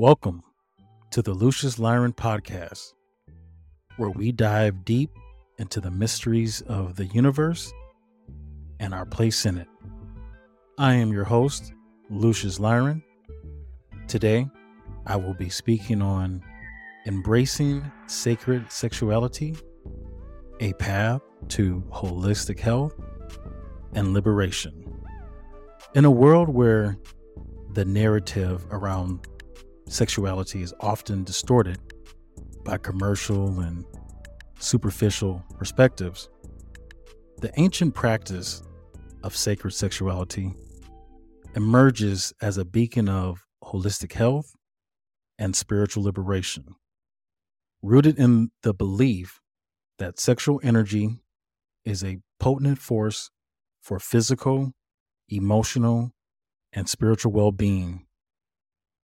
Welcome to the Lucius Lyron podcast, where we dive deep into the mysteries of the universe and our place in it. I am your host, Lucius Lyron. Today, I will be speaking on embracing sacred sexuality, a path to holistic health and liberation. In a world where the narrative around sexuality is often distorted by commercial and superficial perspectives, the ancient practice of sacred sexuality emerges as a beacon of holistic health and spiritual liberation, rooted in the belief that sexual energy is a potent force for physical, emotional, and spiritual well being.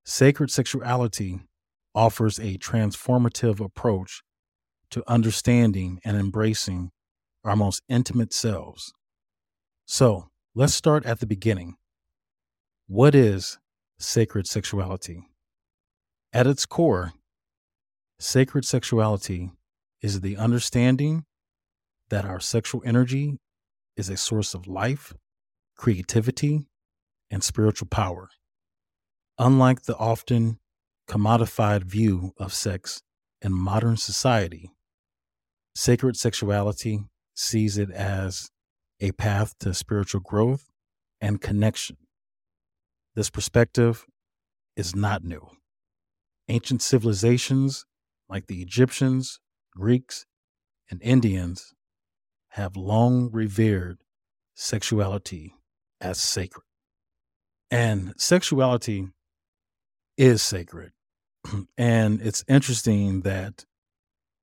Sacred sexuality offers a transformative approach to understanding and embracing our most intimate selves. So let's start at the beginning. What is sacred sexuality? At its core, sacred sexuality is the understanding that our sexual energy is a source of life, creativity, and spiritual power. Unlike the often commodified view of sex in modern society, sacred sexuality sees it as a path to spiritual growth and connection. This perspective is not new. Ancient civilizations like the Egyptians, Greeks, and Indians have long revered sexuality as sacred. And sexuality is sacred. and it's interesting that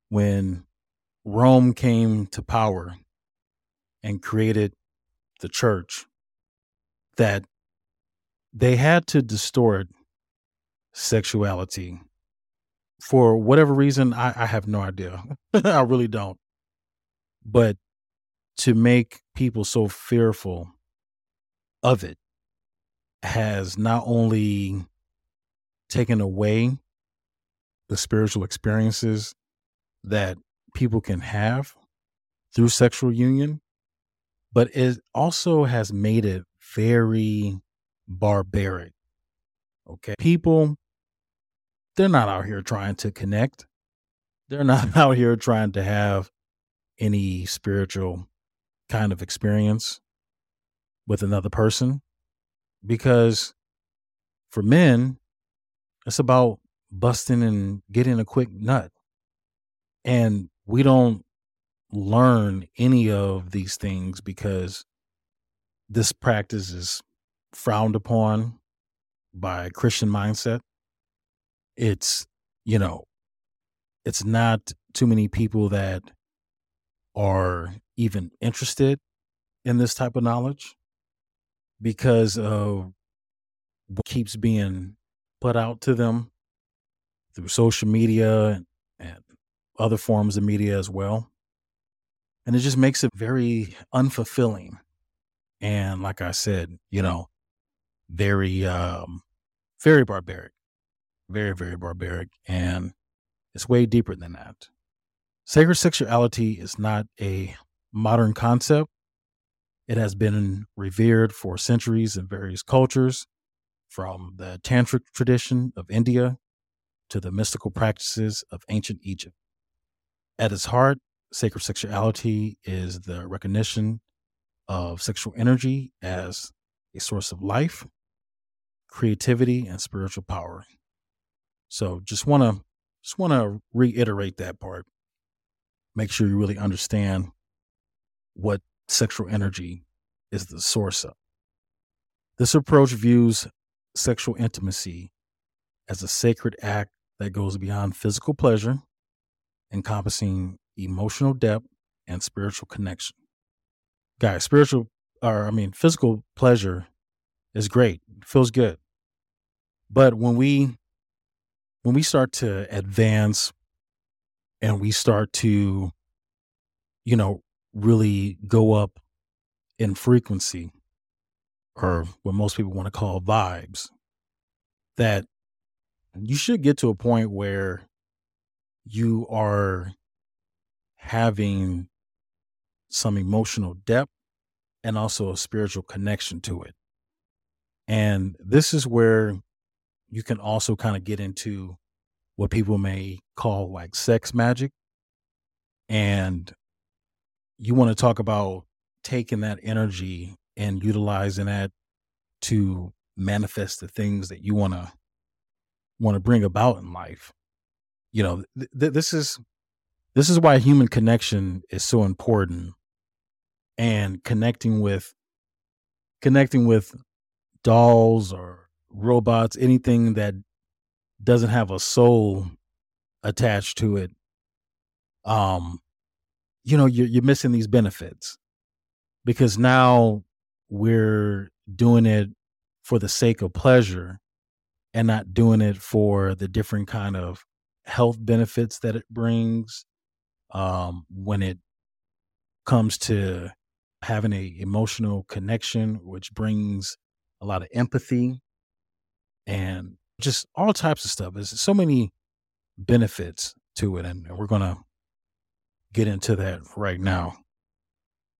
when Rome came to power and created the church, that they had to distort sexuality for whatever reason. I, I have no idea. I really don't. But to make people so fearful of it has not only taken away the spiritual experiences that people can have through sexual union, but it also has made it very barbaric. Okay. People, they're not out here trying to connect. They're not out here trying to have any spiritual kind of experience with another person because for men, it's about busting and getting a quick nut. And we don't learn any of these things because this practice is frowned upon by Christian mindset. It's, you know, it's not too many people that are even interested in this type of knowledge because of what keeps being put out to them through social media and other forms of media as well. And it just makes it very unfulfilling. And like I said, you know, very, um, very barbaric, very, very barbaric. And it's way deeper than that. Sacred sexuality is not a modern concept. It has been revered for centuries in various cultures, from the tantric tradition of India to the mystical mm-hmm. practices of ancient Egypt. At its heart, sacred sexuality is the recognition of sexual energy as a source of life, creativity, and spiritual power. So just want to just want to reiterate that part make sure you really understand what sexual energy is the source of. This approach views sexual intimacy as a sacred act that goes beyond physical pleasure, encompassing emotional depth and spiritual connection. Guys, spiritual, or I mean, physical pleasure is great, feels good. But when we when we start to advance and we start to, you know, really go up in frequency or what most people want to call vibes, that you should get to a point where you are having some emotional depth and also a spiritual connection to it. And this is where you can also kind of get into what people may call like sex magic. And you want to talk about taking that energy and utilizing that to manifest the things that you want to want to bring about in life. You know, th- th- this is this is why human connection is so important and connecting with connecting with dolls or robots, anything that doesn't have a soul attached to it, um, you know, you're you're missing these benefits because now we're doing it for the sake of pleasure and not doing it for the different kind of health benefits that it brings um, when it comes to having a emotional connection which brings a lot of empathy and just all types of stuff. There's so many benefits to it and we're going to get into that right now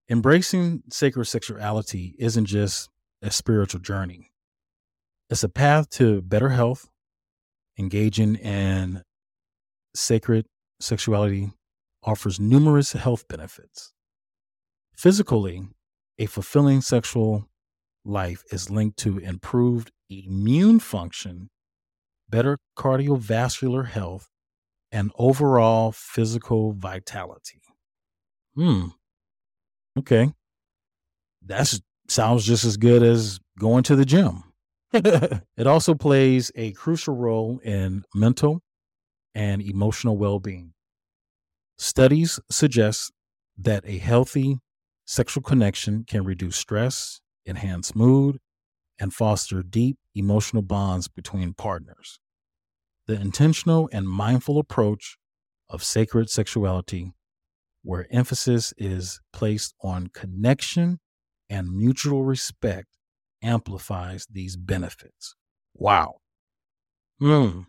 embracing sacred sexuality isn't just a spiritual journey it's a path to better health engaging in sacred sexuality offers numerous health benefits Physically, a fulfilling sexual life is linked to improved immune function, better cardiovascular health, and overall physical vitality. Hmm. Okay. That sounds just as good as going to the gym. it also plays a crucial role in mental and emotional well being. Studies suggest that a healthy Sexual connection can reduce stress, enhance mood, and foster deep emotional bonds between partners. The intentional and mindful approach of sacred sexuality, where emphasis is placed on connection and mutual respect, amplifies these benefits. Wow. Hmm.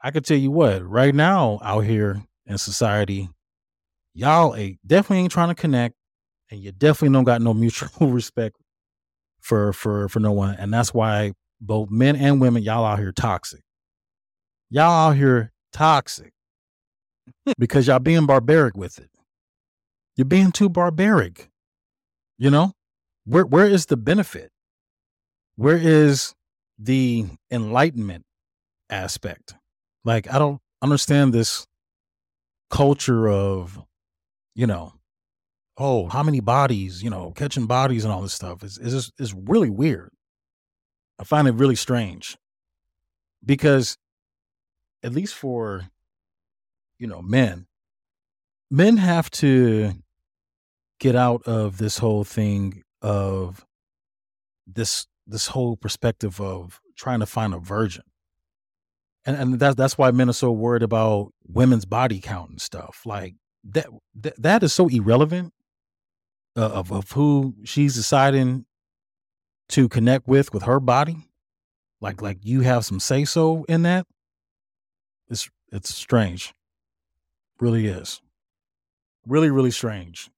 I could tell you what, right now out here in society, y'all ain't, definitely ain't trying to connect and you definitely don't got no mutual respect for for for no one and that's why both men and women y'all out here toxic y'all out here toxic because y'all being barbaric with it. You're being too barbaric you know? Where where is the benefit? Where is the enlightenment aspect? Like i don't understand this culture of you know oh, how many bodies, you know, catching bodies and all this stuff is is is really weird. I find it really strange because at least for you know men, men have to get out of this whole thing of this this whole perspective of trying to find a virgin. And and that's that's why men are so worried about women's body count and stuff. Like that that, that is so irrelevant uh, of of who she's deciding to connect with with her body like like you have some say so in that it's it's strange really is really really strange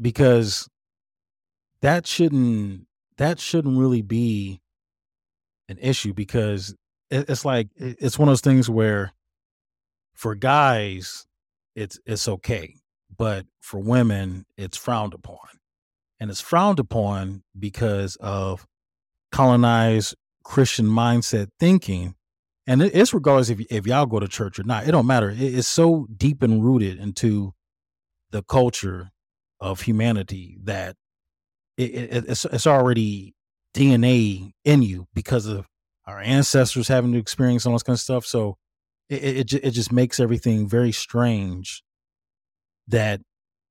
because that shouldn't that shouldn't really be an issue because it's like it's one of those things where for guys it's it's okay but for women, it's frowned upon. And it's frowned upon because of colonized Christian mindset thinking. And it's regardless if, if y'all go to church or not, it don't matter. it's so deep and rooted into the culture of humanity that it, it, it's, it's already DNA in you because of our ancestors having to experience all this kind of stuff. So it, it, it just makes everything very strange that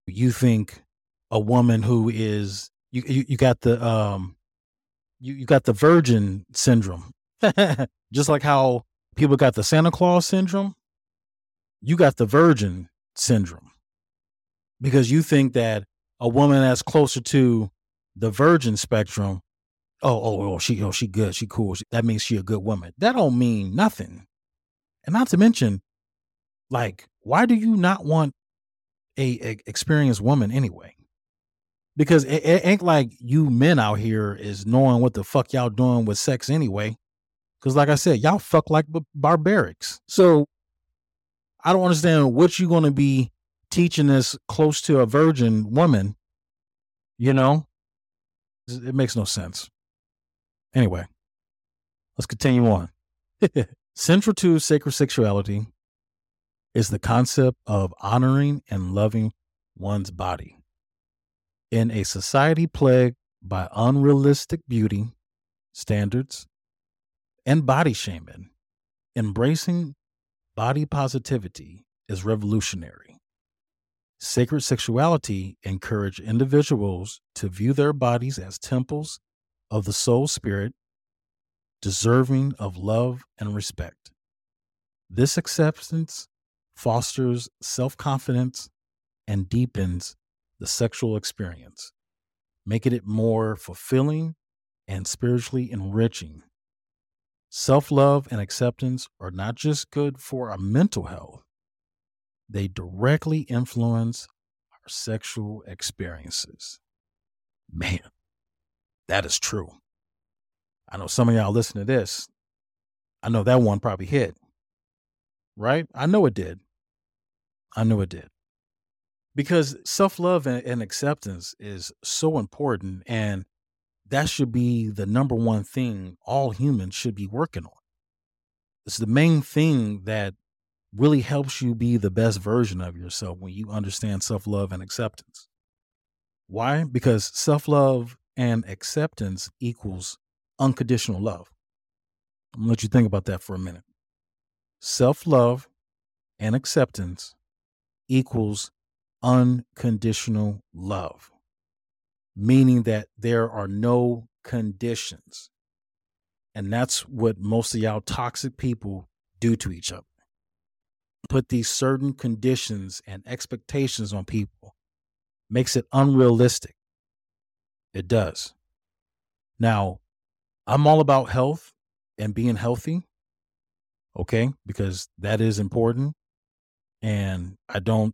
you think a woman who is you you, you got the um you, you got the virgin syndrome just like how people got the santa claus syndrome you got the virgin syndrome because you think that a woman that's closer to the virgin spectrum oh, oh, oh, she, oh, she good, she cool. That means she a good woman. That don't mean nothing. And not to mention, like, why do you not want a, a experienced woman anyway? Because it, it ain't like you men out here is knowing what the fuck y'all doing with sex anyway. Because like I said, y'all fuck like b- barbarics. So I don't understand what you're going to be teaching this close to a virgin woman. You know, it makes no sense. Anyway, let's continue on. Central to sacred sexuality is the concept of honoring and loving one's body. In a society plagued by unrealistic beauty standards and body shaming, embracing body positivity is revolutionary. Sacred sexuality encourage individuals to view their bodies as temples of the soul spirit, deserving of love and respect. This acceptance fosters self confidence and deepens the sexual experience, making it more fulfilling and spiritually enriching. Self love and acceptance are not just good for our mental health, they directly influence our sexual experiences. Man, that is true. I know some of y'all listen to this. I know that one probably hit, right? I know it did. I know it did. Because self love and, and acceptance is so important. And that should be the number one thing all humans should be working on. It's the main thing that really helps you be the best version of yourself when you understand self love and acceptance. Why? Because self love and acceptance equals unconditional love. I'm gonna let you think about that for a minute. Self love and acceptance equals unconditional love, meaning that there are no conditions. And that's what most of y'all toxic people do to each other. Put these certain conditions and expectations on people, makes it unrealistic. It does. Now, I'm all about health and being healthy, okay, because that is important. And I don't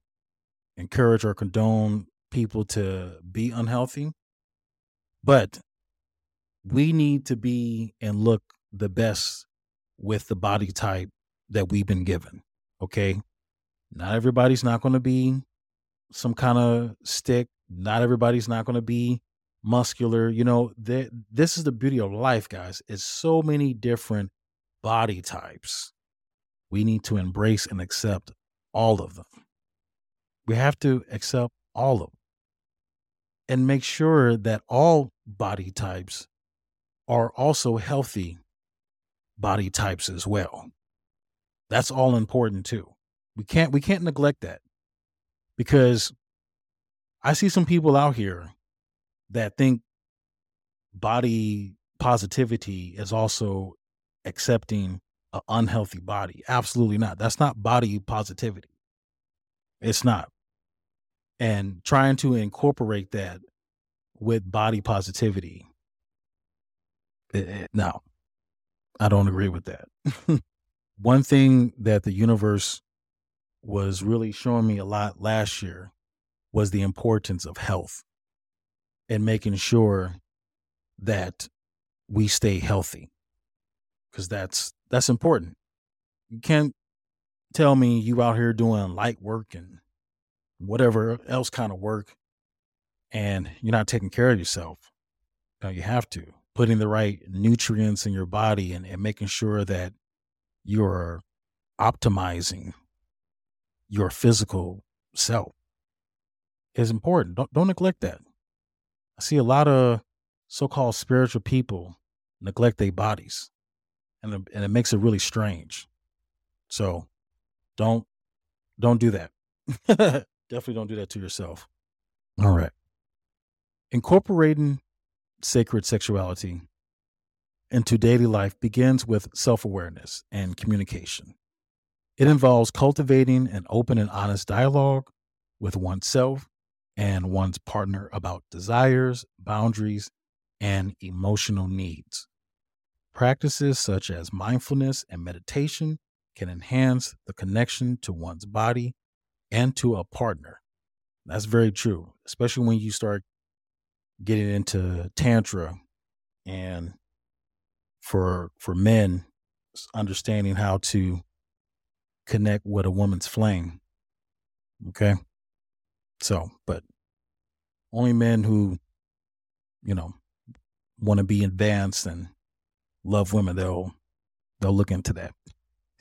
encourage or condone people to be unhealthy. But we need to be and look the best with the body type that we've been given. Okay. Not everybody's not going to be some kind of stick. Not everybody's not going to be muscular. You know, this is the beauty of life, guys. It's so many different body types. We need to embrace and accept all of them. We have to accept all of them and make sure that all body types are also healthy body types as well. That's all important too. We can't we can't neglect that because I see some people out here that think body positivity is also accepting an unhealthy body. Absolutely not. That's not body positivity. It's not. And trying to incorporate that with body positivity. It, it, no, I don't agree with that. One thing that the universe was really showing me a lot last year was the importance of health and making sure that we stay healthy because that's that's important you can't tell me you out here doing light work and whatever else kind of work and you're not taking care of yourself Now you have to putting the right nutrients in your body and, and making sure that you're optimizing your physical self is important don't, don't neglect that I see a lot of so-called spiritual people neglect their bodies, and and it makes it really strange. So, don't don't do that. Definitely don't do that to yourself. All right. Incorporating sacred sexuality into daily life begins with self awareness and communication. It involves cultivating an open and honest dialogue with oneself and one's partner about desires, boundaries, and emotional needs. Practices such as mindfulness and meditation can enhance the connection to one's body and to a partner. That's very true, especially when you start getting into tantra and for for men understanding how to connect with a woman's flame. Okay? So, but only men who you know want to be advanced and love women they'll they'll look into that.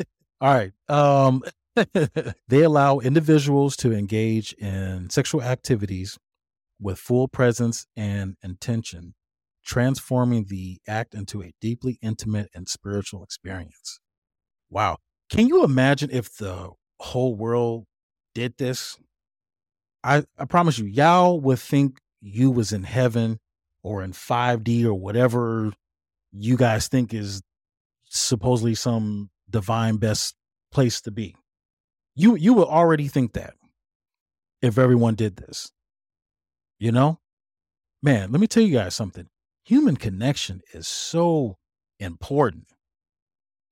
All right. Um they allow individuals to engage in sexual activities with full presence and intention, transforming the act into a deeply intimate and spiritual experience. Wow. Can you imagine if the whole world did this? I, I promise you, y'all would think you was in heaven or in 5D or whatever you guys think is supposedly some divine best place to be. You you would already think that if everyone did this. You know? Man, let me tell you guys something. Human connection is so important.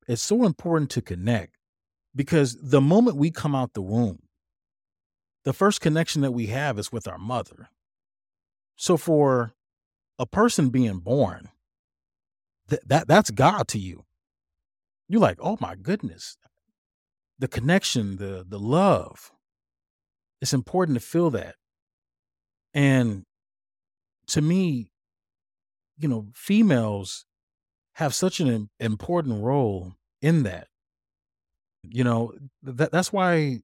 It's so important to connect because the moment we come out the womb, the first connection that we have is with our mother. So for a person being born, th- that that's God to you. You're like, oh my goodness, the connection, the the love. It's important to feel that. And to me, you know, females have such an important role in that. You know, that that's why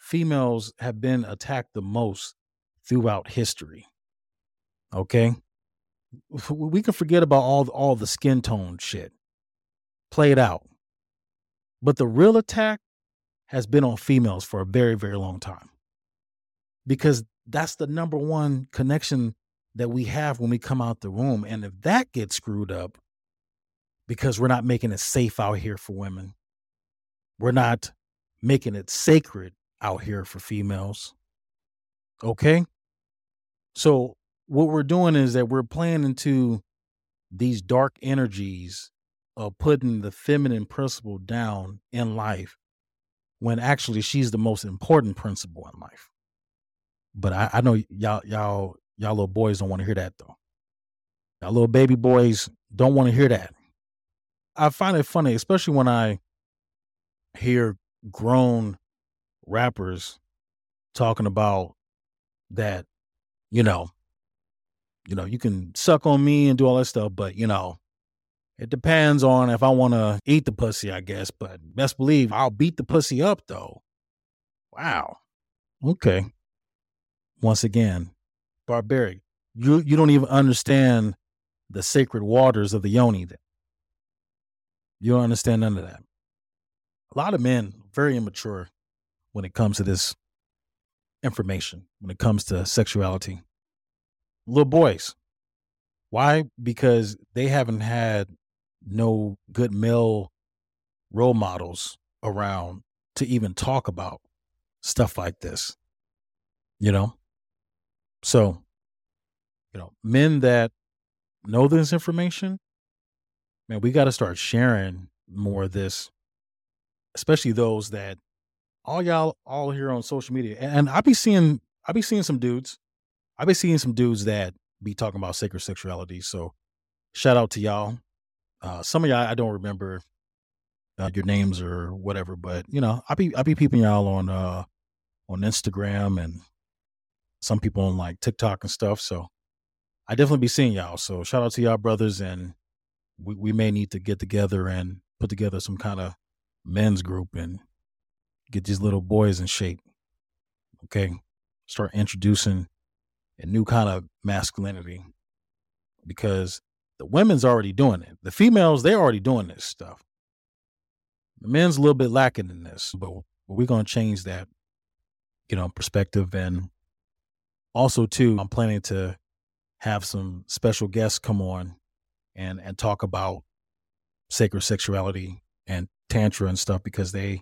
females have been attacked the most throughout history. Okay? We can forget about all all the skin tone shit. Play it out. But the real attack has been on females for a very, very long time. Because that's the number one connection that we have when we come out the room. And if that gets screwed up, because we're not making it safe out here for women, we're not making it sacred out here for females. Okay. So, what we're doing is that we're playing into these dark energies of putting the feminine principle down in life when actually she's the most important principle in life. But I, I know y'all, y'all, y'all little boys don't want to hear that though. Y'all little baby boys don't want to hear that. I find it funny, especially when I hear grown rappers talking about that, you know, you know, you can suck on me and do all that stuff, but you know, it depends on if I want to eat the pussy, I guess. But best believe I'll beat the pussy up though. Wow. Okay. Once again, barbaric. You you don't even understand the sacred waters of the yoni. Then you don't understand none of that. A lot of men very immature when it comes to this information. When it comes to sexuality, little boys. Why? Because they haven't had no good male role models around to even talk about stuff like this. You know? So, you know, men that know this information, man, we got to start sharing more of this, especially those that all y'all all here on social media. And I be seeing I be seeing some dudes. I be seeing some dudes that be talking about sacred sexuality. So shout out to y'all. Uh, some of y'all I don't remember uh, your names or whatever, but you know, I be I be peeping y'all on uh on Instagram and some people on like TikTok and stuff. So I definitely be seeing y'all. So shout out to y'all brothers and we, we may need to get together and put together some kind of men's group and get these little boys in shape. Okay. Start introducing a new kind of masculinity because the women's already doing it. The females, they're already doing this stuff. The men's a little bit lacking in this, but we're going to change that, you know, perspective. And also, too, I'm planning to have some special guests come on and and talk about sacred sexuality and tantra and stuff because they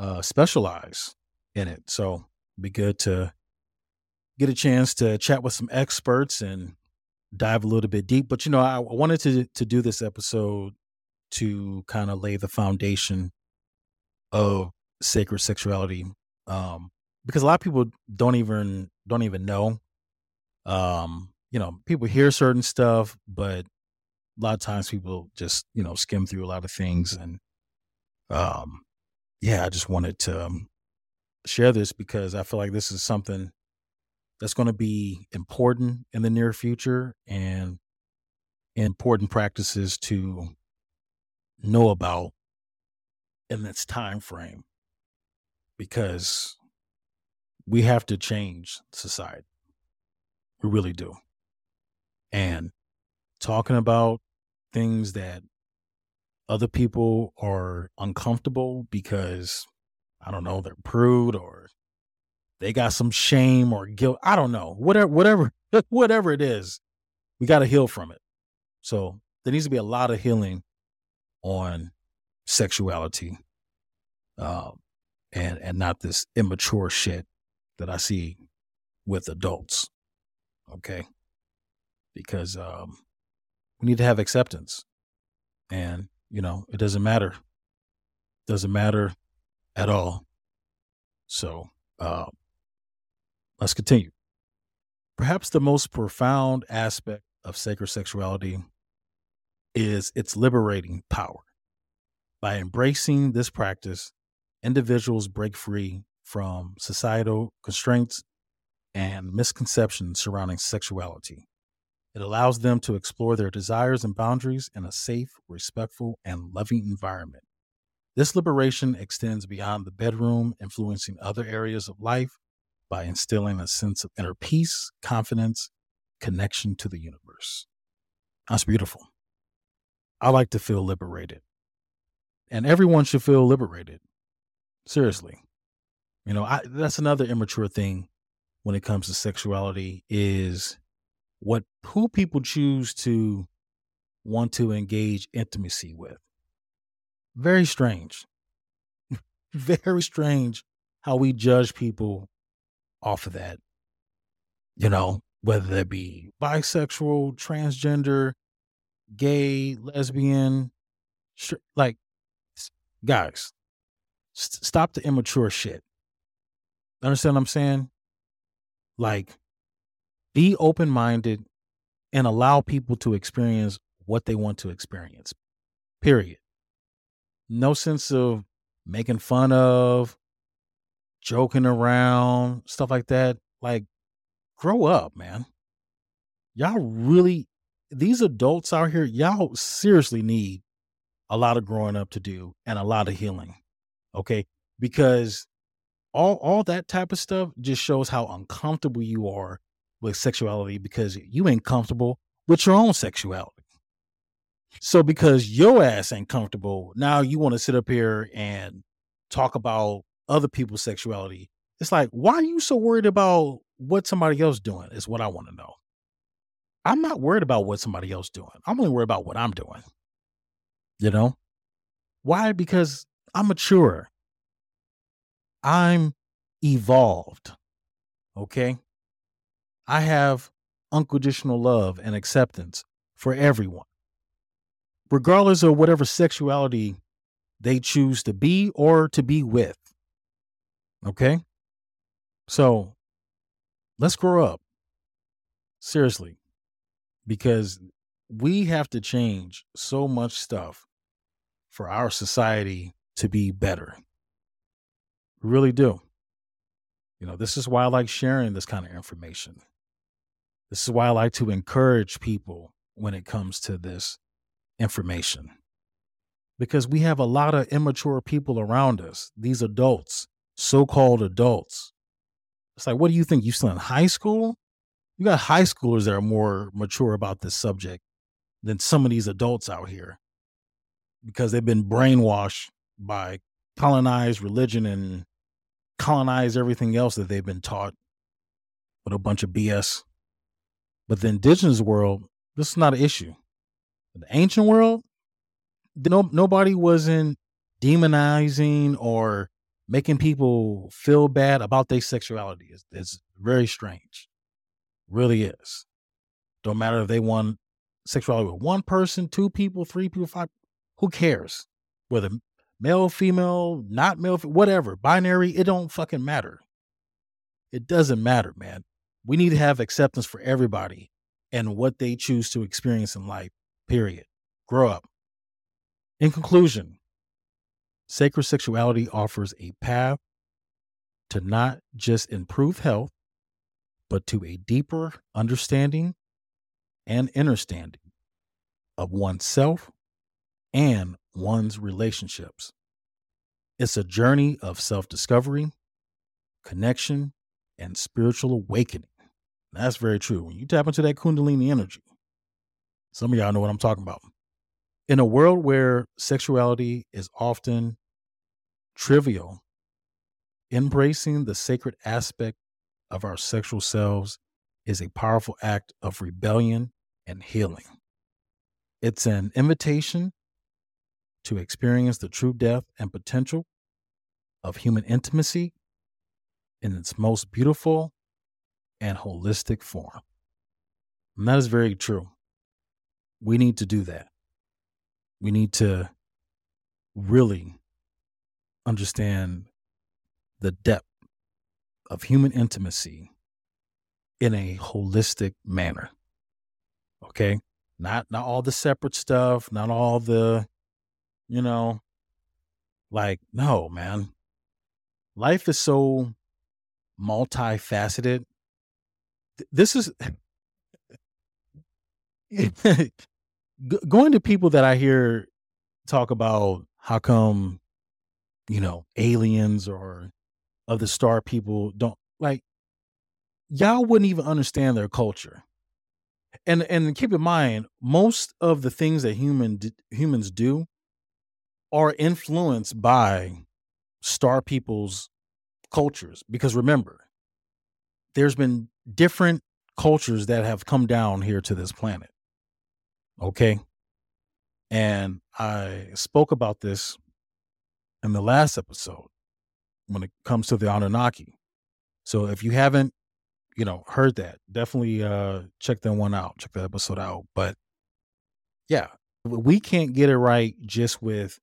uh, specialize in it. So, it'd be good to get a chance to chat with some experts and dive a little bit deep. But you know, I wanted to to do this episode to kind of lay the foundation of sacred sexuality, um, because a lot of people don't even don't even know. Um, you know, people hear certain stuff, but a lot of times people just you know skim through a lot of things, and um, yeah, I just wanted to um, share this because I feel like this is something that's going to be important in the near future and important practices to know about in this time frame because we have to change society. We really do. And talking about things that other people are uncomfortable because I don't know, they're prude or they got some shame or guilt. I don't know. Whatever, whatever, whatever it is, we got to heal from it. So there needs to be a lot of healing on sexuality, um, and and not this immature shit that I see with adults. Okay, because um, we need to have acceptance, and you know it doesn't matter. Doesn't matter at all. So uh, let's continue. Perhaps the most profound aspect of sacred sexuality is its liberating power. By embracing this practice, individuals break free from societal constraints and misconceptions surrounding sexuality. It allows them to explore their desires and boundaries in a safe, respectful, and loving environment. This liberation extends beyond the bedroom, influencing other areas of life by instilling a sense of inner peace, confidence, connection to the universe. That's beautiful. I like to feel liberated. And everyone should feel liberated. Seriously. You know, I, that's another immature thing when it comes to sexuality is what who people choose to want to engage intimacy with. Very strange. Very strange how we judge people off of that. You know, whether that be bisexual, transgender, gay, lesbian, sh- like, guys, st- stop the immature shit. Understand what I'm saying? Like, be open minded and allow people to experience what they want to experience. Period no sense of making fun of, joking around, stuff like that. Like, grow up, man. Y'all really, these adults out here, y'all seriously need a lot of growing up to do and a lot of healing. Okay. Because all all that type of stuff just shows how uncomfortable you are with sexuality because you ain't comfortable with your own sexuality. So because your ass ain't comfortable, now you want to sit up here and talk about other people's sexuality. It's like, why are you so worried about what somebody else doing? Is what I want to know. I'm not worried about what somebody else doing. I'm only worried about what I'm doing. You know? Why? Because I'm mature. I'm evolved. Okay? I have unconditional love and acceptance for everyone regardless of whatever sexuality they choose to be or to be with. Okay? So let's grow up. Seriously. Because we have to change so much stuff for our society to be better. We really do. You know, this is why I like sharing this kind of information. This is why I like to encourage people when it comes to this information because we have a lot of immature people around us, these adults, so called adults. It's like, what do you think? You still in high school? You got high schoolers that are more mature about this subject than some of these adults out here because they've been brainwashed by colonized religion and colonized everything else that they've been taught with a bunch of BS. But the indigenous world, this is not an issue the ancient world, no nobody wasn't demonizing or making people feel bad about their sexuality. is, it's very strange, really is. Don't matter if they want sexuality with one person, two people, three people, five. Who cares? Whether male, female, not male, whatever, binary, it don't fucking matter. It doesn't matter, man. We need to have acceptance for everybody and what they choose to experience in life, period. Grow up. In conclusion, sacred sexuality offers a path to not just improve health, but to a deeper understanding and understanding of oneself and one's relationships. It's a journey of self discovery, connection, and spiritual awakening. That's very true. When you tap into that Kundalini energy, some of y'all know what I'm talking about. In a world where sexuality is often trivial, embracing the sacred aspect of our sexual selves is a powerful act of rebellion and healing. It's an invitation to experience the true depth and potential of human intimacy in its most beautiful and holistic form. And that is very true. We need to do that. We need to really understand the depth of human intimacy in a holistic manner. Okay? Not not all the separate stuff, not all the you know like no, man. Life is so multifaceted. This is going to people that I hear talk about how come you know aliens or other star people don't like y'all wouldn't even understand their culture. And and keep in mind most of the things that human humans do are influenced by star people's cultures because remember there's been different cultures that have come down here to this planet okay? And i spoke about this in the last episode when it comes to the anunnaki. So if you haven't you know heard that definitely uh check that one out check that episode out. But yeah we can't get it right just with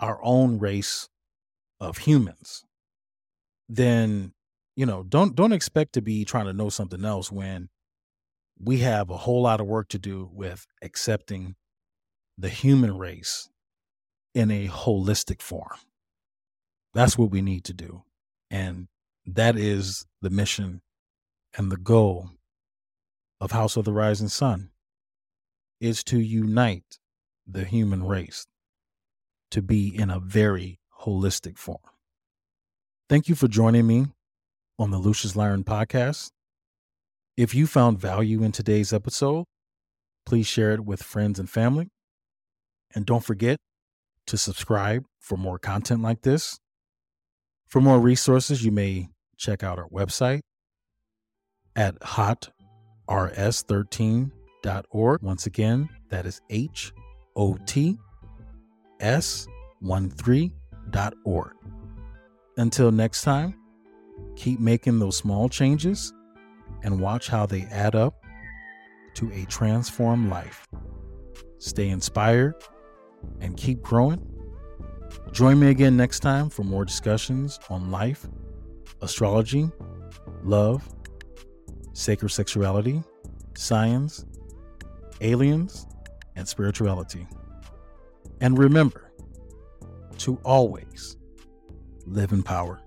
our own race of humans. Then you know don't don't expect to be trying to know something else when we have a whole lot of work to do with accepting the human race in a holistic form that's what we need to do and that is the mission and the goal of House of the Rising Sun is to unite the human race to be in a very holistic form. Thank you for joining me on the Lucius Lyron podcast. If you found value in today's episode, please share it with friends and family. And don't forget to subscribe for more content like this. For more resources, you may check out our website at hotrs13.org. Once again, that is H O T S 13.org. Until next time, keep making those small changes and watch how they add up to a transformed life. Stay inspired and keep growing. Join me again next time for more discussions on life, astrology, love, sacred sexuality, science, aliens, and spirituality. And remember to always live in power.